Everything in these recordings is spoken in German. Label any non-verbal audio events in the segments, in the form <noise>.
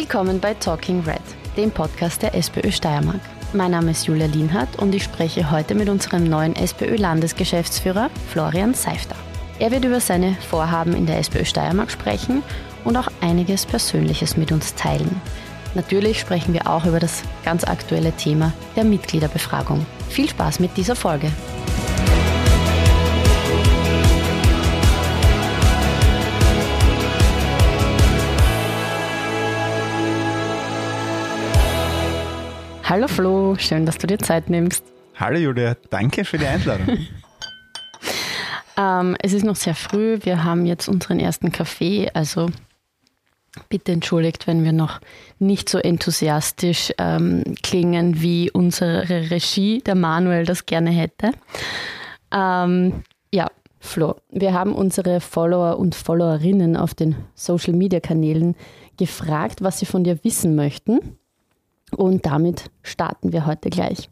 Willkommen bei Talking Red, dem Podcast der SPÖ Steiermark. Mein Name ist Julia Lienhardt und ich spreche heute mit unserem neuen SPÖ-Landesgeschäftsführer Florian Seifter. Er wird über seine Vorhaben in der SPÖ Steiermark sprechen und auch einiges Persönliches mit uns teilen. Natürlich sprechen wir auch über das ganz aktuelle Thema der Mitgliederbefragung. Viel Spaß mit dieser Folge. Hallo Flo, schön, dass du dir Zeit nimmst. Hallo Julia, danke für die Einladung. <laughs> ähm, es ist noch sehr früh, wir haben jetzt unseren ersten Kaffee, also bitte entschuldigt, wenn wir noch nicht so enthusiastisch ähm, klingen, wie unsere Regie, der Manuel, das gerne hätte. Ähm, ja, Flo, wir haben unsere Follower und Followerinnen auf den Social-Media-Kanälen gefragt, was sie von dir wissen möchten. Und damit starten wir heute gleich.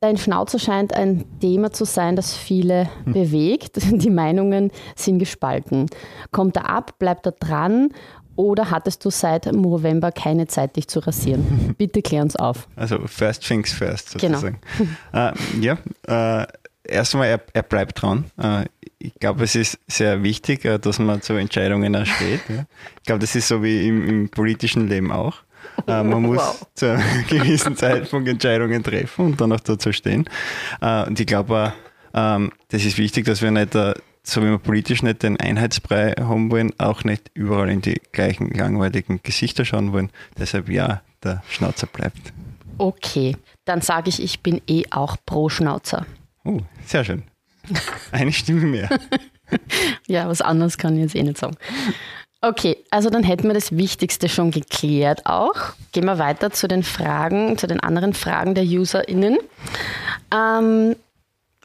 Dein Schnauzer scheint ein Thema zu sein, das viele hm. bewegt. <laughs> Die Meinungen sind gespalten. Kommt er ab, bleibt er dran oder hattest du seit November keine Zeit, dich zu rasieren? <laughs> Bitte klär uns auf. Also first things first genau. sozusagen. Genau. äh, ja, äh, erstmal, er, er, bleibt dran. Äh, ich glaube, es ist sehr wichtig, äh, dass man zu Entscheidungen steht. Ja. Ich glaube, das ist so wie im, im politischen Leben auch. Äh, man <laughs> muss wow. zu einem <laughs> gewissen Zeitpunkt Entscheidungen treffen und dann auch dazu stehen. Äh, und ich glaube, ähm, das ist wichtig, dass wir nicht, äh, so wie wir politisch nicht den Einheitsbrei haben wollen, auch nicht überall in die gleichen langweiligen Gesichter schauen wollen. Deshalb ja, der Schnauzer bleibt. Okay, dann sage ich, ich bin eh auch pro Schnauzer. Oh, sehr schön. Eine Stimme mehr. <laughs> ja, was anderes kann ich jetzt eh nicht sagen. Okay, also dann hätten wir das Wichtigste schon geklärt auch. Gehen wir weiter zu den Fragen, zu den anderen Fragen der UserInnen. Ähm,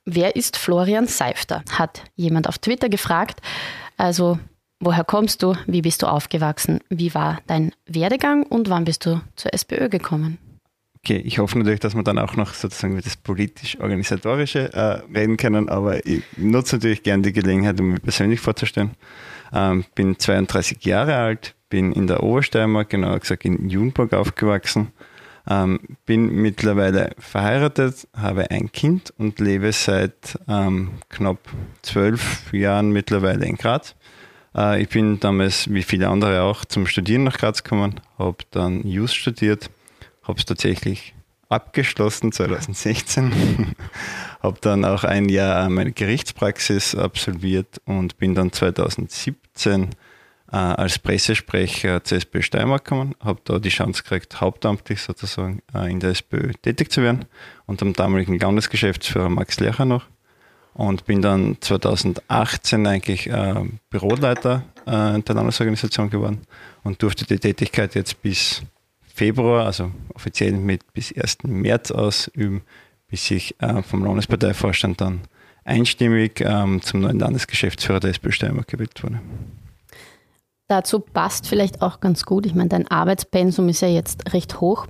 wer ist Florian Seifter? Hat jemand auf Twitter gefragt. Also, woher kommst du? Wie bist du aufgewachsen? Wie war dein Werdegang und wann bist du zur SPÖ gekommen? Okay, ich hoffe natürlich, dass wir dann auch noch sozusagen über das politisch-organisatorische äh, reden können, aber ich nutze natürlich gerne die Gelegenheit, um mich persönlich vorzustellen. Ähm, bin 32 Jahre alt, bin in der Obersteiermark, genauer gesagt in Junburg aufgewachsen. Ähm, bin mittlerweile verheiratet, habe ein Kind und lebe seit ähm, knapp zwölf Jahren mittlerweile in Graz. Äh, ich bin damals, wie viele andere auch, zum Studieren nach Graz gekommen, habe dann Jus studiert, habe es tatsächlich abgeschlossen 2016. <laughs> habe dann auch ein Jahr meine Gerichtspraxis absolviert und bin dann 2017 äh, als Pressesprecher zur SPÖ Steiermark gekommen, habe da die Chance gekriegt, hauptamtlich sozusagen äh, in der SPÖ tätig zu werden und am damaligen Landesgeschäftsführer Max Lercher noch und bin dann 2018 eigentlich äh, Büroleiter äh, der Landesorganisation geworden und durfte die Tätigkeit jetzt bis Februar, also offiziell mit bis 1. März ausüben, bis ich äh, vom Landesparteivorstand dann einstimmig ähm, zum neuen Landesgeschäftsführer der SPÖ Steiermark gewählt wurde. Dazu passt vielleicht auch ganz gut, ich meine, dein Arbeitspensum ist ja jetzt recht hoch.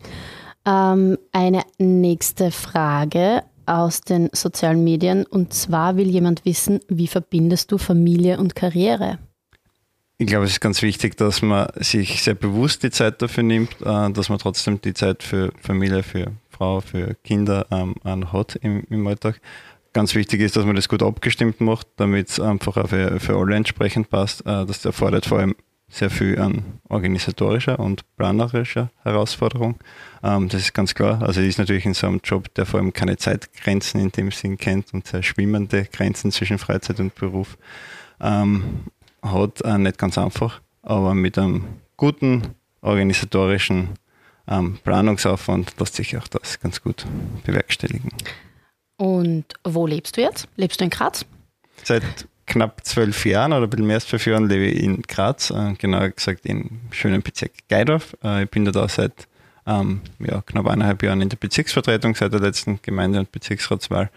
Ähm, eine nächste Frage aus den sozialen Medien und zwar will jemand wissen, wie verbindest du Familie und Karriere? Ich glaube, es ist ganz wichtig, dass man sich sehr bewusst die Zeit dafür nimmt, äh, dass man trotzdem die Zeit für Familie, für Frau, für Kinder ähm, hat im, im Alltag. Ganz wichtig ist, dass man das gut abgestimmt macht, damit es einfach auch für, für alle entsprechend passt. Äh, das erfordert vor allem sehr viel an organisatorischer und planerischer Herausforderung. Ähm, das ist ganz klar. Also ist natürlich in so einem Job, der vor allem keine Zeitgrenzen in dem Sinn kennt und sehr schwimmende Grenzen zwischen Freizeit und Beruf. Ähm, hat, äh, nicht ganz einfach, aber mit einem guten organisatorischen ähm, Planungsaufwand lässt sich auch das ganz gut bewerkstelligen. Und wo lebst du jetzt? Lebst du in Graz? Seit knapp zwölf Jahren oder ein bisschen mehr als zwölf Jahren lebe ich in Graz, äh, genauer gesagt im schönen Bezirk Geidorf. Äh, ich bin da, da seit ähm, ja, knapp eineinhalb Jahren in der Bezirksvertretung seit der letzten Gemeinde- und Bezirksratswahl.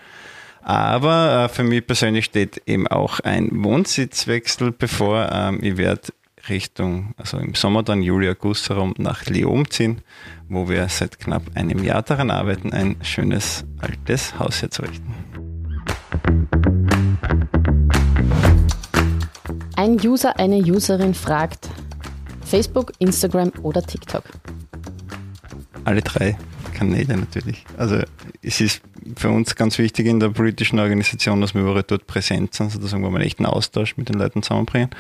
Aber äh, für mich persönlich steht eben auch ein Wohnsitzwechsel bevor. Ähm, ich werde Richtung, also im Sommer dann Juli, August herum nach Leom ziehen, wo wir seit knapp einem Jahr daran arbeiten, ein schönes altes Haus herzurichten. Ein User, eine Userin fragt, Facebook, Instagram oder TikTok? Alle drei Kanäle natürlich. Also es ist für uns ganz wichtig in der politischen Organisation, dass wir überall dort präsent sind, sodass wir einen echten Austausch mit den Leuten zusammenbringen.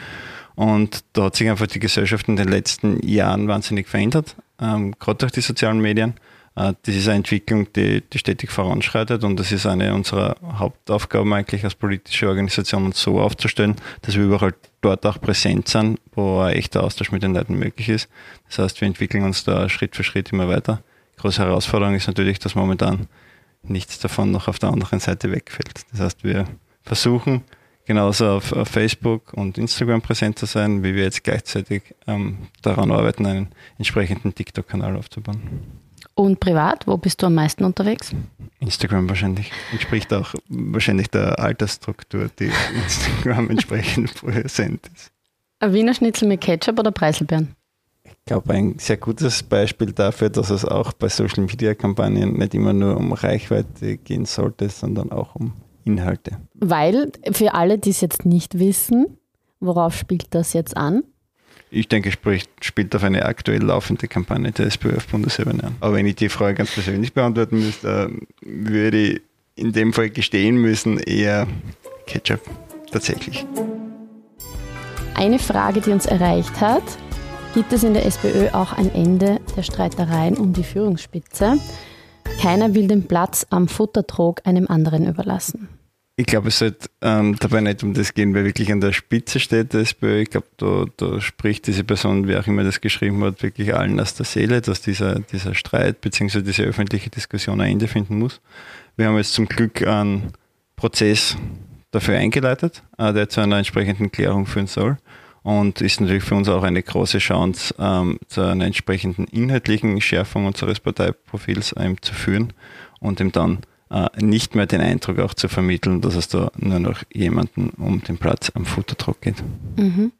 Und da hat sich einfach die Gesellschaft in den letzten Jahren wahnsinnig verändert, ähm, gerade durch die sozialen Medien. Äh, das ist eine Entwicklung, die, die stetig voranschreitet und das ist eine unserer Hauptaufgaben eigentlich als politische Organisation, uns so aufzustellen, dass wir überall dort auch präsent sind, wo ein echter Austausch mit den Leuten möglich ist. Das heißt, wir entwickeln uns da Schritt für Schritt immer weiter. Große Herausforderung ist natürlich, dass momentan nichts davon noch auf der anderen Seite wegfällt. Das heißt, wir versuchen genauso auf, auf Facebook und Instagram präsent zu sein, wie wir jetzt gleichzeitig ähm, daran arbeiten, einen entsprechenden TikTok-Kanal aufzubauen. Und privat, wo bist du am meisten unterwegs? Instagram wahrscheinlich. Entspricht auch wahrscheinlich der Altersstruktur, die <laughs> Instagram entsprechend präsent ist. Ein Wiener Schnitzel mit Ketchup oder Preiselbeeren? Ich glaube, ein sehr gutes Beispiel dafür, dass es auch bei Social Media Kampagnen nicht immer nur um Reichweite gehen sollte, sondern auch um Inhalte. Weil, für alle, die es jetzt nicht wissen, worauf spielt das jetzt an? Ich denke, spricht, spielt auf eine aktuell laufende Kampagne der SPÖ auf Bundesebene an. Aber wenn ich die Frage ganz persönlich beantworten müsste, äh, würde ich in dem Fall gestehen müssen, eher Ketchup. Tatsächlich. Eine Frage, die uns erreicht hat, gibt es in der SPÖ auch ein Ende der Streitereien um die Führungsspitze? Keiner will den Platz am Futtertrog einem anderen überlassen. Ich glaube, es sollte ähm, dabei nicht um das gehen, wer wirklich an der Spitze steht der SPÖ. Ich glaube, da, da spricht diese Person, wie auch immer das geschrieben hat, wirklich allen aus der Seele, dass dieser, dieser Streit bzw. diese öffentliche Diskussion ein Ende finden muss. Wir haben jetzt zum Glück einen Prozess dafür eingeleitet, äh, der zu einer entsprechenden Klärung führen soll und ist natürlich für uns auch eine große Chance, ähm, zu einer entsprechenden inhaltlichen Schärfung unseres Parteiprofils ähm, zu führen und ihm dann äh, nicht mehr den Eindruck auch zu vermitteln, dass es da nur noch jemanden um den Platz am Futterdruck geht. Mhm.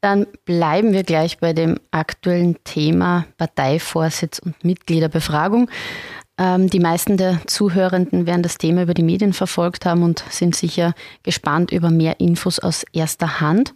Dann bleiben wir gleich bei dem aktuellen Thema Parteivorsitz und Mitgliederbefragung. Ähm, die meisten der Zuhörenden werden das Thema über die Medien verfolgt haben und sind sicher gespannt über mehr Infos aus erster Hand.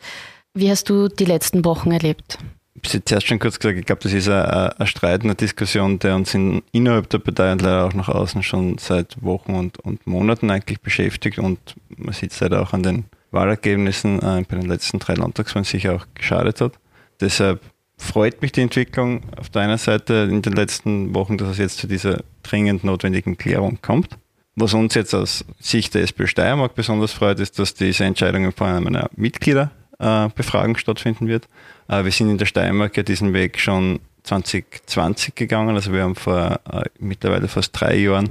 Wie hast du die letzten Wochen erlebt? Ich habe zuerst schon kurz gesagt, ich glaube, das ist eine, eine Streit, eine Diskussion, der uns in, innerhalb der Partei und leider auch nach außen schon seit Wochen und, und Monaten eigentlich beschäftigt und man sieht es leider auch an den Wahlergebnissen äh, bei den letzten drei Landtagswahlen sicher auch geschadet hat. Deshalb freut mich die Entwicklung auf der einen Seite in den letzten Wochen, dass es jetzt zu dieser dringend notwendigen Klärung kommt. Was uns jetzt aus Sicht der SPÖ Steiermark besonders freut, ist, dass diese Entscheidungen vor allem meiner Mitglieder äh, Befragung stattfinden wird. Äh, wir sind in der Steiermark ja diesen Weg schon 2020 gegangen. Also wir haben vor äh, mittlerweile fast drei Jahren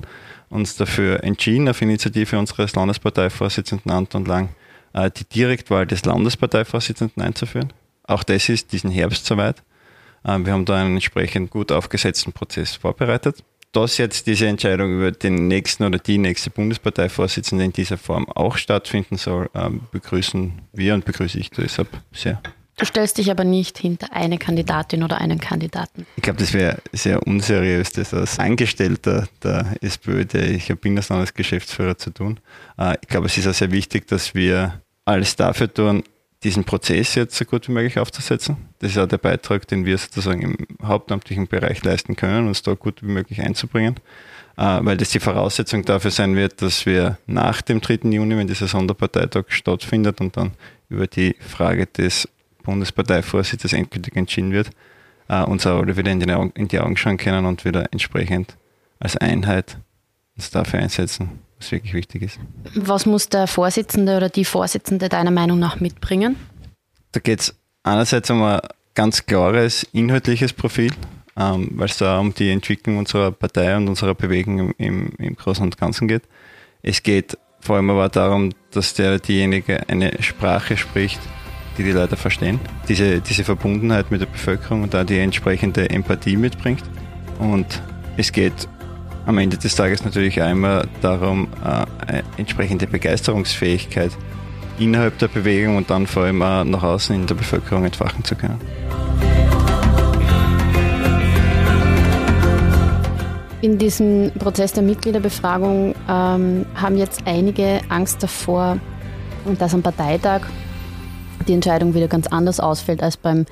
uns dafür entschieden, auf Initiative unseres Landesparteivorsitzenden Anton Lang, die Direktwahl des Landesparteivorsitzenden einzuführen. Auch das ist diesen Herbst soweit. Wir haben da einen entsprechend gut aufgesetzten Prozess vorbereitet dass jetzt diese Entscheidung über den nächsten oder die nächste Bundesparteivorsitzende in dieser Form auch stattfinden soll, ähm, begrüßen wir und begrüße ich deshalb sehr. Du stellst dich aber nicht hinter eine Kandidatin oder einen Kandidaten. Ich glaube, das wäre sehr unseriös, das als Angestellter der SPÖ, der ich bin, als Landesgeschäftsführer zu tun. Äh, ich glaube, es ist auch sehr wichtig, dass wir alles dafür tun, diesen Prozess jetzt so gut wie möglich aufzusetzen. Das ist auch der Beitrag, den wir sozusagen im hauptamtlichen Bereich leisten können, uns da gut wie möglich einzubringen, äh, weil das die Voraussetzung dafür sein wird, dass wir nach dem 3. Juni, wenn dieser Sonderparteitag stattfindet und dann über die Frage des Bundesparteivorsitzes endgültig entschieden wird, äh, uns auch alle wieder in die, Augen, in die Augen schauen können und wieder entsprechend als Einheit uns dafür einsetzen, was wirklich wichtig ist. Was muss der Vorsitzende oder die Vorsitzende deiner Meinung nach mitbringen? Da geht es einerseits um ein ganz klares inhaltliches Profil, ähm, weil es da um die Entwicklung unserer Partei und unserer Bewegung im, im, im Großen und Ganzen geht. Es geht vor allem aber darum, dass der diejenige eine Sprache spricht, die die Leute verstehen, diese, diese Verbundenheit mit der Bevölkerung und da die entsprechende Empathie mitbringt. Und es geht am Ende des Tages natürlich immer darum, äh, entsprechende Begeisterungsfähigkeit innerhalb der Bewegung und dann vor allem auch nach außen in der Bevölkerung entfachen zu können. In diesem Prozess der Mitgliederbefragung ähm, haben jetzt einige Angst davor, dass am Parteitag die Entscheidung wieder ganz anders ausfällt als beim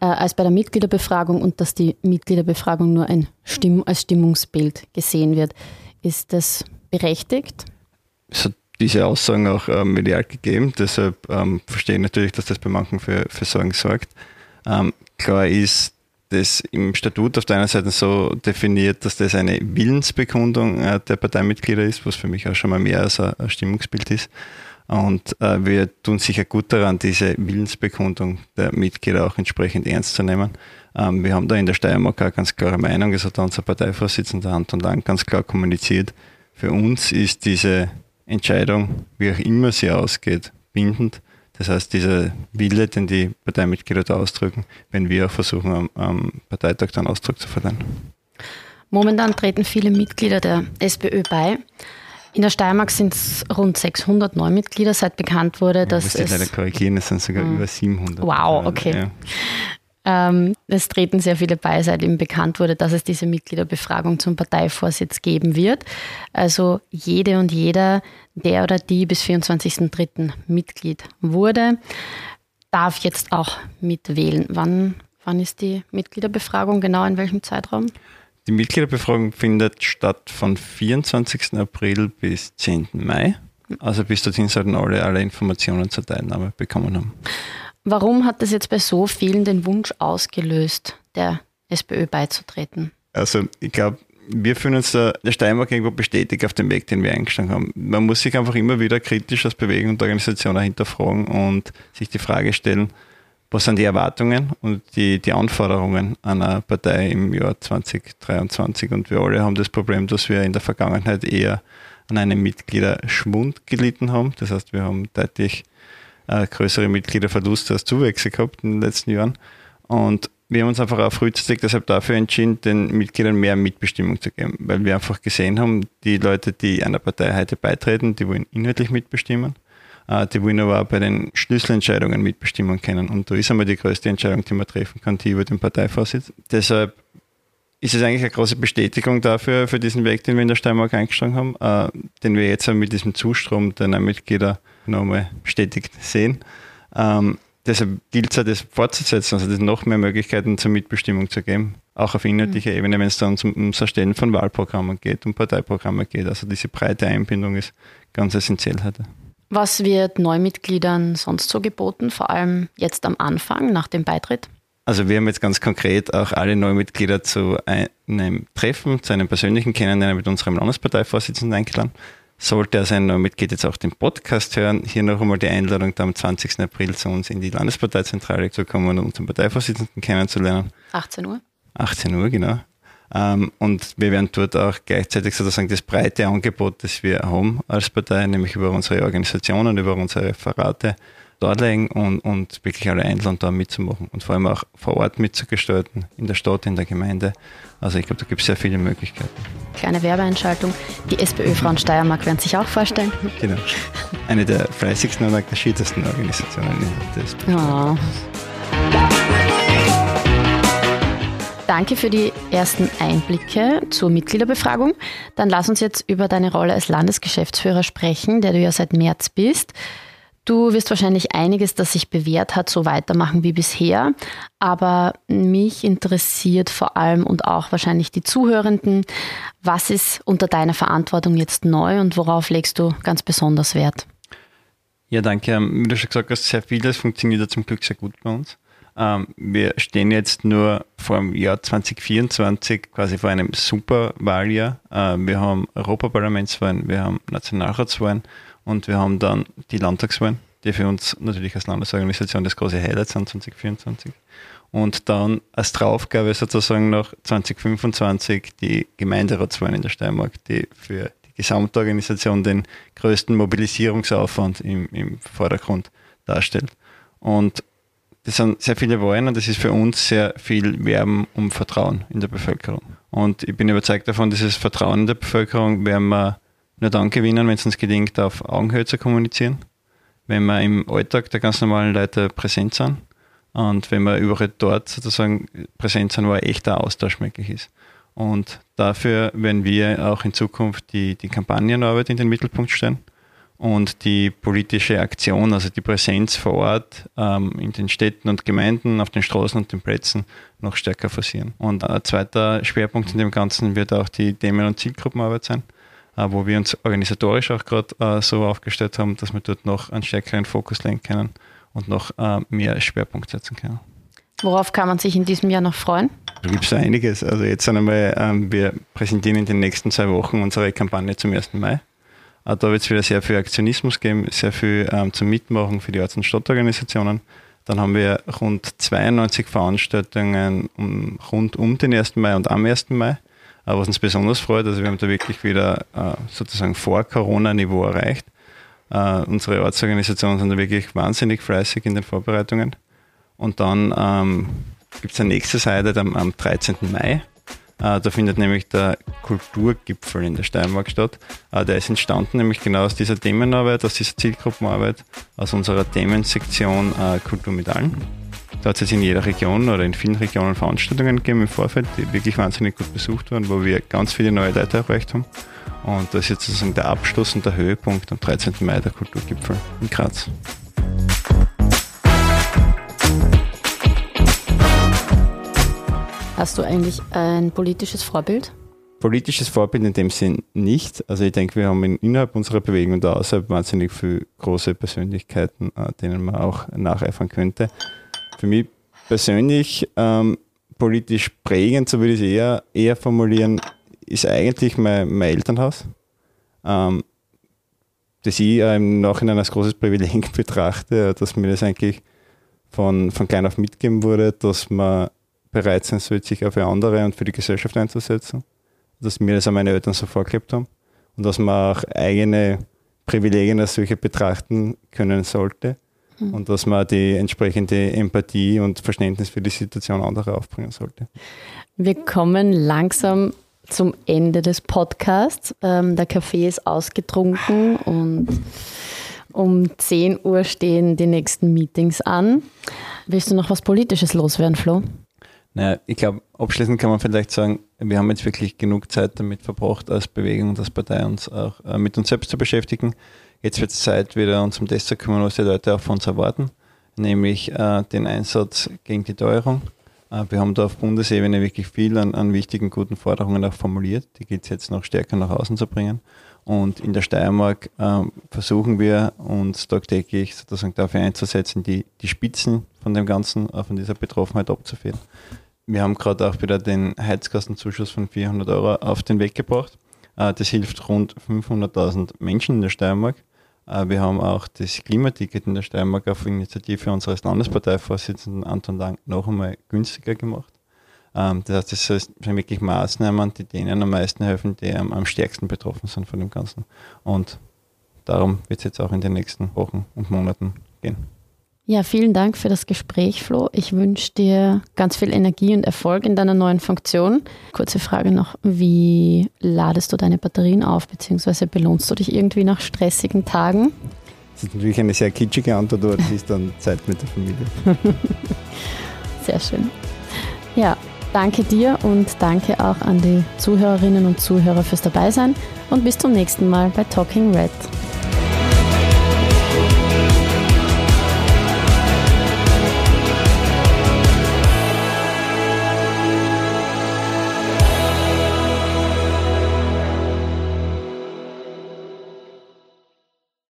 äh, als bei der Mitgliederbefragung und dass die Mitgliederbefragung nur ein Stimm als Stimmungsbild gesehen wird. Ist das berechtigt? Es hat diese Aussagen auch ähm, medial gegeben, deshalb ähm, verstehe ich natürlich, dass das bei manchen für, für Sorgen sorgt. Ähm, klar ist, das im Statut auf der einen Seite so definiert, dass das eine Willensbekundung äh, der Parteimitglieder ist, was für mich auch schon mal mehr als ein, ein Stimmungsbild ist. Und äh, wir tun sicher gut daran, diese Willensbekundung der Mitglieder auch entsprechend ernst zu nehmen. Ähm, wir haben da in der Steiermark auch ganz klare Meinung, das hat unser Parteivorsitzender Anton Lang ganz klar kommuniziert. Für uns ist diese Entscheidung, wie auch immer sie ausgeht, bindend. Das heißt, dieser Wille, den die Parteimitglieder da ausdrücken, wenn wir auch versuchen, am, am Parteitag dann Ausdruck zu verleihen. Momentan treten viele Mitglieder der SPÖ bei. In der Steiermark sind es rund 600 Neumitglieder, seit bekannt wurde, dass ja, es... leider korrigieren, es sind sogar mhm. über 700. Wow, okay. Ja. Ähm, es treten sehr viele bei, seit ihm bekannt wurde, dass es diese Mitgliederbefragung zum Parteivorsitz geben wird. Also jede und jeder, der oder die bis 24.03. Mitglied wurde, darf jetzt auch mitwählen. Wann, wann ist die Mitgliederbefragung genau, in welchem Zeitraum? Die Mitgliederbefragung findet statt von 24. April bis 10. Mai. Also bis dorthin sollten alle alle Informationen zur Teilnahme bekommen haben. Warum hat das jetzt bei so vielen den Wunsch ausgelöst, der SPÖ beizutreten? Also ich glaube, wir fühlen uns da der Steiermark irgendwo bestätigt auf dem Weg, den wir eingeschlagen haben. Man muss sich einfach immer wieder kritisch als Bewegung und Organisation hinterfragen und sich die Frage stellen, was sind die Erwartungen und die, die Anforderungen einer Partei im Jahr 2023? Und wir alle haben das Problem, dass wir in der Vergangenheit eher an einem Mitgliederschwund gelitten haben. Das heißt, wir haben deutlich äh, größere Mitgliederverluste als Zuwächse gehabt in den letzten Jahren. Und wir haben uns einfach auch frühzeitig deshalb dafür entschieden, den Mitgliedern mehr Mitbestimmung zu geben, weil wir einfach gesehen haben, die Leute, die einer Partei heute beitreten, die wollen inhaltlich mitbestimmen, die wollen aber auch bei den Schlüsselentscheidungen mitbestimmen können. Und da ist einmal die größte Entscheidung, die man treffen kann, die über den Parteivorsitz. Deshalb ist es eigentlich eine große Bestätigung dafür, für diesen Weg, den wir in der Steiermark eingeschlagen haben, äh, den wir jetzt mit diesem Zustrom der Mitglieder nochmal bestätigt sehen. Ähm, deshalb gilt es ja, das fortzusetzen, also das noch mehr Möglichkeiten zur Mitbestimmung zu geben, auch auf inhaltlicher mhm. Ebene, wenn es dann um, ums Erstellen von Wahlprogrammen geht, um Parteiprogramme geht. Also diese breite Einbindung ist ganz essentiell heute. Was wird Neumitgliedern sonst so geboten, vor allem jetzt am Anfang, nach dem Beitritt? Also wir haben jetzt ganz konkret auch alle Neumitglieder zu einem Treffen, zu einem persönlichen Kennenlernen mit unserem Landesparteivorsitzenden eingeladen. Sollte er sein Neumitglied jetzt auch den Podcast hören, hier noch einmal die Einladung, da am 20. April zu uns in die Landesparteizentrale zu kommen und unseren Parteivorsitzenden kennenzulernen. 18 Uhr? 18 Uhr, genau. Ähm, und wir werden dort auch gleichzeitig sozusagen das breite Angebot, das wir haben als Partei, nämlich über unsere Organisationen, über unsere Referate, darlegen und, und wirklich alle einladen, da mitzumachen und vor allem auch vor Ort mitzugestalten, in der Stadt, in der Gemeinde. Also ich glaube, da gibt es sehr viele Möglichkeiten. Kleine Werbeeinschaltung. Die SPÖ-Frauen Steiermark werden sich auch vorstellen. Genau. Eine der fleißigsten und engagiertesten Organisationen in der SPÖ. Oh. Danke für die ersten Einblicke zur Mitgliederbefragung. Dann lass uns jetzt über deine Rolle als Landesgeschäftsführer sprechen, der du ja seit März bist. Du wirst wahrscheinlich einiges, das sich bewährt hat, so weitermachen wie bisher. Aber mich interessiert vor allem und auch wahrscheinlich die Zuhörenden, was ist unter deiner Verantwortung jetzt neu und worauf legst du ganz besonders Wert? Ja, danke. Wie du schon gesagt hast, sehr vieles funktioniert ja zum Glück sehr gut bei uns. Ähm, wir stehen jetzt nur vor dem Jahr 2024 quasi vor einem Superwahljahr. Äh, wir haben Europaparlamentswahlen, wir haben Nationalratswahlen und wir haben dann die Landtagswahlen, die für uns natürlich als Landesorganisation das große Highlight sind 2024. Und dann als Draufgabe sozusagen noch 2025 die Gemeinderatswahlen in der Steiermark, die für die Gesamtorganisation den größten Mobilisierungsaufwand im, im Vordergrund darstellt. Und das sind sehr viele Wahlen und das ist für uns sehr viel Werben um Vertrauen in der Bevölkerung. Und ich bin überzeugt davon, dieses Vertrauen in der Bevölkerung werden wir nur dann gewinnen, wenn es uns gelingt, auf Augenhöhe zu kommunizieren, wenn wir im Alltag der ganz normalen Leute präsent sind und wenn wir überall dort sozusagen präsent sind, wo ein echter Austausch möglich ist. Und dafür werden wir auch in Zukunft die, die Kampagnenarbeit in den Mittelpunkt stellen und die politische Aktion, also die Präsenz vor Ort ähm, in den Städten und Gemeinden, auf den Straßen und den Plätzen noch stärker forcieren. Und ein zweiter Schwerpunkt in dem Ganzen wird auch die Themen- und Zielgruppenarbeit sein, äh, wo wir uns organisatorisch auch gerade äh, so aufgestellt haben, dass wir dort noch einen stärkeren Fokus lenken können und noch äh, mehr Schwerpunkt setzen können. Worauf kann man sich in diesem Jahr noch freuen? Da gibt es einiges. Also jetzt einmal, ähm, wir präsentieren in den nächsten zwei Wochen unsere Kampagne zum 1. Mai. Äh, da wird es wieder sehr viel Aktionismus geben, sehr viel ähm, zum Mitmachen für die Orts- und Stadtorganisationen. Dann haben wir rund 92 Veranstaltungen um, rund um den 1. Mai und am 1. Mai, äh, was uns besonders freut. Also wir haben da wirklich wieder äh, sozusagen vor Corona-Niveau erreicht. Unsere Ortsorganisationen sind da wirklich wahnsinnig fleißig in den Vorbereitungen. Und dann ähm, gibt es ein nächstes Highlight am, am 13. Mai. Äh, da findet nämlich der Kulturgipfel in der Steiermark statt. Äh, der ist entstanden nämlich genau aus dieser Themenarbeit, aus dieser Zielgruppenarbeit, aus unserer Themensektion äh, Kultur mit allen. Da hat es jetzt in jeder Region oder in vielen Regionen Veranstaltungen gegeben im Vorfeld, die wirklich wahnsinnig gut besucht waren, wo wir ganz viele neue Leute erreicht haben. Und das ist jetzt sozusagen der Abschluss und der Höhepunkt am 13. Mai der Kulturgipfel in Graz. Hast du eigentlich ein politisches Vorbild? Politisches Vorbild in dem Sinn nicht. Also ich denke, wir haben innerhalb unserer Bewegung und außerhalb wahnsinnig viele große Persönlichkeiten, äh, denen man auch nacheifern könnte. Für mich persönlich ähm, politisch prägend, so würde ich es eher, eher formulieren, ist eigentlich mein, mein Elternhaus, ähm, das ich im Nachhinein als großes Privileg <laughs> betrachte, dass mir das eigentlich von, von klein auf mitgegeben wurde, dass man bereit sein sollte, sich auch für andere und für die Gesellschaft einzusetzen. Dass mir das auch meine Eltern so vorgelebt haben und dass man auch eigene Privilegien als solche betrachten können sollte mhm. und dass man die entsprechende Empathie und Verständnis für die Situation anderer aufbringen sollte. Wir kommen langsam zum Ende des Podcasts. Ähm, der Kaffee ist ausgetrunken und um 10 Uhr stehen die nächsten Meetings an. Willst du noch was Politisches loswerden, Flo? Naja, ich glaube, abschließend kann man vielleicht sagen, wir haben jetzt wirklich genug Zeit damit verbracht, als Bewegung und als Partei uns auch äh, mit uns selbst zu beschäftigen. Jetzt wird es Zeit, wieder uns um das zu kümmern, was die Leute auch von uns erwarten, nämlich äh, den Einsatz gegen die Teuerung. Äh, wir haben da auf Bundesebene wirklich viel an, an wichtigen, guten Forderungen auch formuliert. Die geht es jetzt noch stärker nach außen zu bringen. Und in der Steiermark äh, versuchen wir uns tagtäglich sozusagen dafür einzusetzen, die, die Spitzen von dem Ganzen, von dieser Betroffenheit abzuführen. Wir haben gerade auch wieder den Heizkostenzuschuss von 400 Euro auf den Weg gebracht. Äh, das hilft rund 500.000 Menschen in der Steiermark. Äh, wir haben auch das Klimaticket in der Steiermark auf Initiative unseres Landesparteivorsitzenden Anton Lang noch einmal günstiger gemacht. Ähm, das heißt, das sind wirklich Maßnahmen, die denen am meisten helfen, die am, stärksten betroffen sind von dem Ganzen. Und darum wird es jetzt auch in den nächsten Wochen und Monaten gehen. Ja, vielen Dank für das Gespräch, Flo. Ich wünsche dir ganz viel Energie und Erfolg in deiner neuen Funktion. Kurze Frage noch, wie ladest du deine Batterien auf, beziehungsweise belohnst du dich irgendwie nach stressigen Tagen? Das ist natürlich eine sehr kitschige Antwort, aber das ist dann Zeit mit der Familie. <laughs> sehr schön. Ja, danke dir und danke auch an die Zuhörerinnen und Zuhörer fürs Dabeisein und bis zum nächsten Mal bei Talking Red.